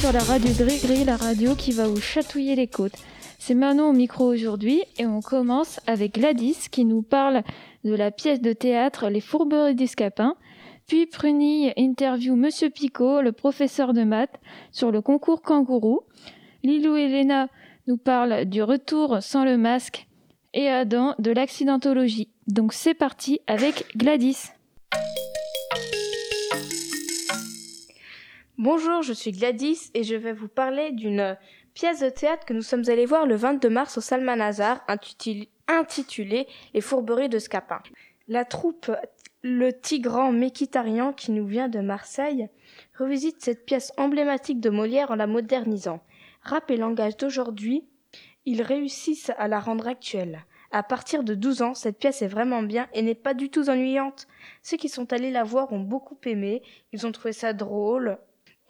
sur la radio Gris-Gris, la radio qui va vous chatouiller les côtes. C'est Manon au micro aujourd'hui et on commence avec Gladys qui nous parle de la pièce de théâtre Les Fourberies des Scapins. Puis Prunille interview Monsieur Picot, le professeur de maths, sur le concours kangourou. Lilou et Léna nous parlent du retour sans le masque et Adam de l'accidentologie. Donc c'est parti avec Gladys. Bonjour, je suis Gladys et je vais vous parler d'une pièce de théâtre que nous sommes allés voir le 22 mars au Salmanazar intitulée Les fourberies de Scapin. La troupe Le Tigran Méquitarian qui nous vient de Marseille revisite cette pièce emblématique de Molière en la modernisant. Rap et langage d'aujourd'hui, ils réussissent à la rendre actuelle. À partir de 12 ans, cette pièce est vraiment bien et n'est pas du tout ennuyante. Ceux qui sont allés la voir ont beaucoup aimé, ils ont trouvé ça drôle,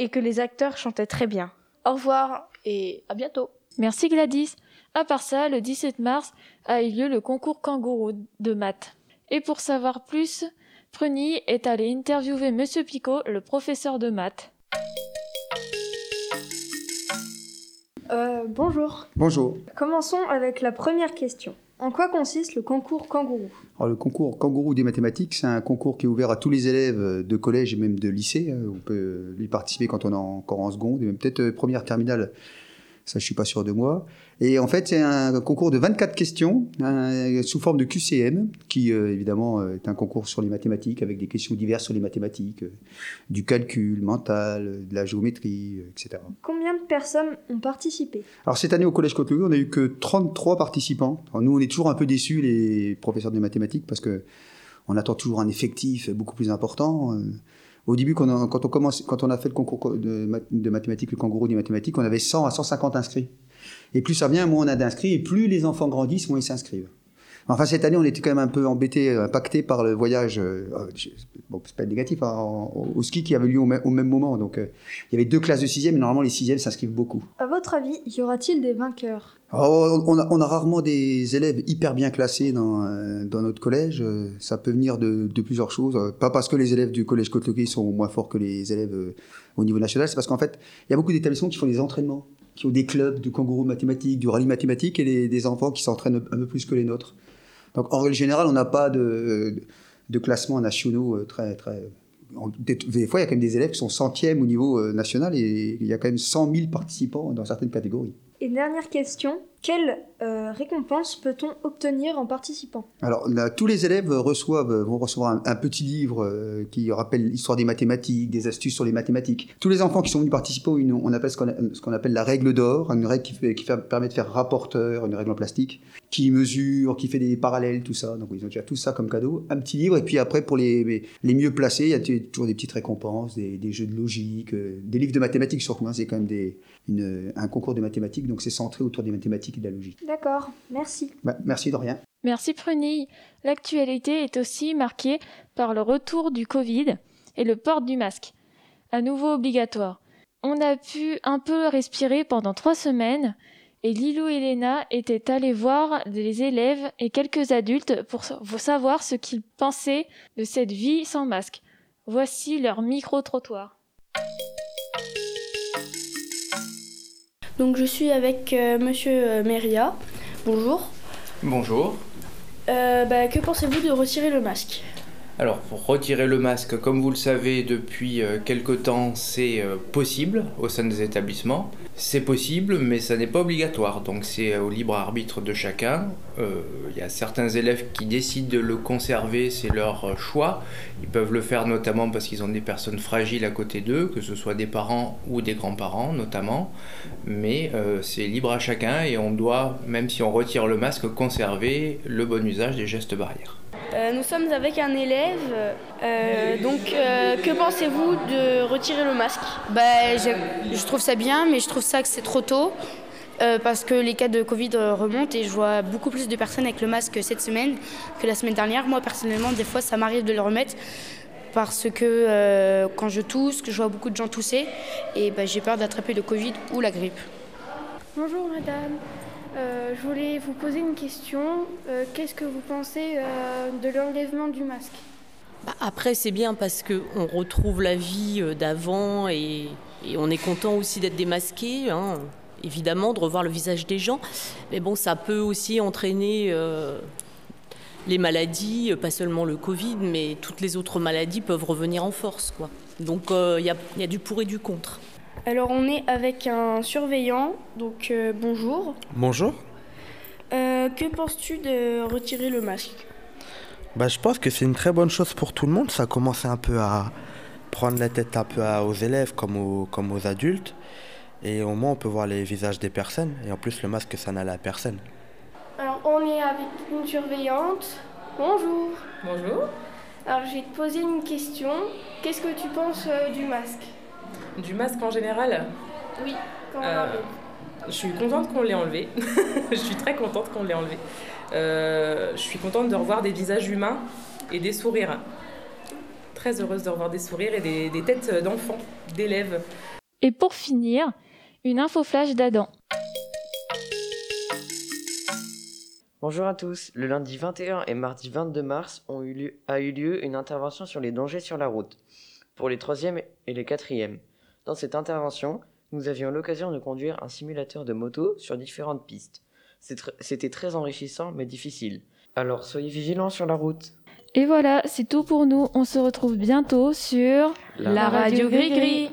et que les acteurs chantaient très bien. Au revoir et à bientôt. Merci Gladys. À part ça, le 17 mars a eu lieu le concours kangourou de maths. Et pour savoir plus, Pruni est allé interviewer Monsieur Picot, le professeur de maths. Euh, bonjour. Bonjour. Commençons avec la première question. En quoi consiste le concours kangourou? Le concours kangourou des mathématiques, c'est un concours qui est ouvert à tous les élèves de collège et même de lycée. On peut y participer quand on est encore en seconde et même peut-être euh, première terminale ça je suis pas sûr de moi. Et en fait, c'est un concours de 24 questions sous forme de QCM, qui euh, évidemment euh, est un concours sur les mathématiques avec des questions diverses sur les mathématiques, euh, du calcul mental, de la géométrie, etc. Combien de personnes ont participé? Alors cette année au Collège côte on a eu que 33 participants. nous, on est toujours un peu déçus, les professeurs de mathématiques, parce que on attend toujours un effectif beaucoup plus important. Au début, quand on, a fait le concours de, de mathématiques, le kangourou des mathématiques, on avait 100 à 150 inscrits. Et plus ça vient, moins on a d'inscrits, et plus les enfants grandissent, moins ils s'inscrivent. Enfin, cette année, on était quand même un peu embêté, impacté par le voyage, euh, bon, c'est pas négatif, hein, au ski qui avait lieu au, même moment. Donc, euh, il y avait deux classes de sixième, et normalement, les sixièmes s'inscrivent beaucoup. À votre avis, y aura-t-il des vainqueurs? Oh, on, a, on, a, rarement des élèves hyper bien classés dans, euh, dans notre collège. Ça peut venir de, de, plusieurs choses. Pas parce que les élèves du collège côte sont moins forts que les élèves au niveau national, c'est parce qu'en fait, il y a beaucoup d'établissements qui font des entraînements qui ont des clubs de kangourou mathématiques, du rallye mathématique, et des enfants qui s'entraînent un peu plus que les nôtres. Donc en règle générale, on n'a pas de, de classements nationaux euh, très, très. Des fois, il y a quand même des élèves qui sont centièmes au niveau euh, national et il y a quand même 100 000 participants dans certaines catégories. Et dernière question, quelle euh, récompense peut-on obtenir en participant? Alors, tous les élèves vont recevoir un, petit livre euh, qui rappelle l'histoire des mathématiques, des astuces sur les mathématiques. Tous les enfants qui sont venus participer, on appelle ce qu'on appelle la règle d'or, une règle qui, permet de faire rapporteur, une règle en plastique, qui mesure, qui fait des parallèles, tout ça. Donc, ils ont déjà tout ça comme cadeau. Un petit livre, et puis après, pour les, les mieux placés, il y a toujours des petites récompenses, des, jeux de logique, euh, des livres de mathématiques surtout. Hein, c'est quand même un concours de mathématiques, donc c'est centré autour des mathématiques et de la logique. D'accord, merci. Bah, merci de rien. Merci Prunille. L'actualité est aussi marquée par le retour du Covid et le port du masque, à nouveau obligatoire. On a pu un peu respirer pendant trois semaines et Lilou et Léna étaient allés voir des élèves et quelques adultes pour savoir ce qu'ils pensaient de cette vie sans masque. Voici leur micro-trottoir. Donc je suis avec euh, Monsieur euh, Meria. Bonjour. Bonjour. Euh, bah, que pensez-vous de retirer le masque? Alors retirer le masque, comme vous le savez depuis quelque temps, c'est possible au sein des établissements. C'est possible, mais ça n'est pas obligatoire, donc c'est au libre arbitre de chacun. Euh, il y a certains élèves qui décident de le conserver, c'est leur choix. Ils peuvent le faire notamment parce qu'ils ont des personnes fragiles à côté d'eux, que ce soit des parents ou des grands-parents notamment. Mais euh, c'est libre à chacun et on doit, même si on retire le masque, conserver le bon usage des gestes barrières. Euh, nous sommes avec un élève. Euh, donc, euh, que pensez-vous de retirer le masque? Bah, je, trouve ça bien, mais je trouve ça que c'est trop tôt. parce que les cas de Covid remontent et je vois beaucoup plus de personnes avec le masque cette semaine que la semaine dernière. Moi, personnellement, des fois, ça m'arrive de le remettre parce que quand je tousse, que je vois beaucoup de gens tousser, et bah, j'ai peur d'attraper le Covid ou la grippe. Bonjour madame. Euh, je voulais vous poser une question. Euh, qu'est-ce que vous pensez euh, de l'enlèvement du masque? Bah, Après, c'est bien parce qu'on retrouve la vie d'avant et on est content aussi d'être démasqué, hein, évidemment, de revoir le visage des gens. Mais bon, ça peut aussi entraîner les maladies, pas seulement le Covid, mais toutes les autres maladies peuvent revenir en force. Donc il y, a, du pour et du contre. Alors on est avec un surveillant, donc euh, bonjour. Bonjour. que penses-tu de retirer le masque? Bah, Je pense que c'est une très bonne chose pour tout le monde. Ça commence un peu à, prendre la tête un peu aux élèves comme aux, comme aux adultes. Et au moins, on peut voir les visages des personnes. Et en plus, le masque, ça n'allait à personne. Alors, on est avec une surveillante. Bonjour. Bonjour. Alors, je vais te poser une question. Qu'est-ce que tu penses euh, du masque? Du masque en général Oui, quand euh, Je suis contente qu'on l'ait enlevé. je suis très contente qu'on l'ait enlevé. Euh, je suis contente de revoir des visages humains et des sourires très heureuse de revoir des sourires et des, têtes d'enfants, d'élèves. Et pour finir, une info flash d'Adam. Bonjour à tous. Le lundi 21 et mardi 22 mars ont eu lieu, a eu lieu une intervention sur les dangers sur la route pour les 3e et les 4e. Dans cette intervention, nous avions l'occasion de conduire un simulateur de moto sur différentes pistes. C'était très enrichissant mais difficile. Alors soyez vigilants sur la route. Et voilà, c'est tout pour nous. On se retrouve bientôt sur la, radio Gris Gris.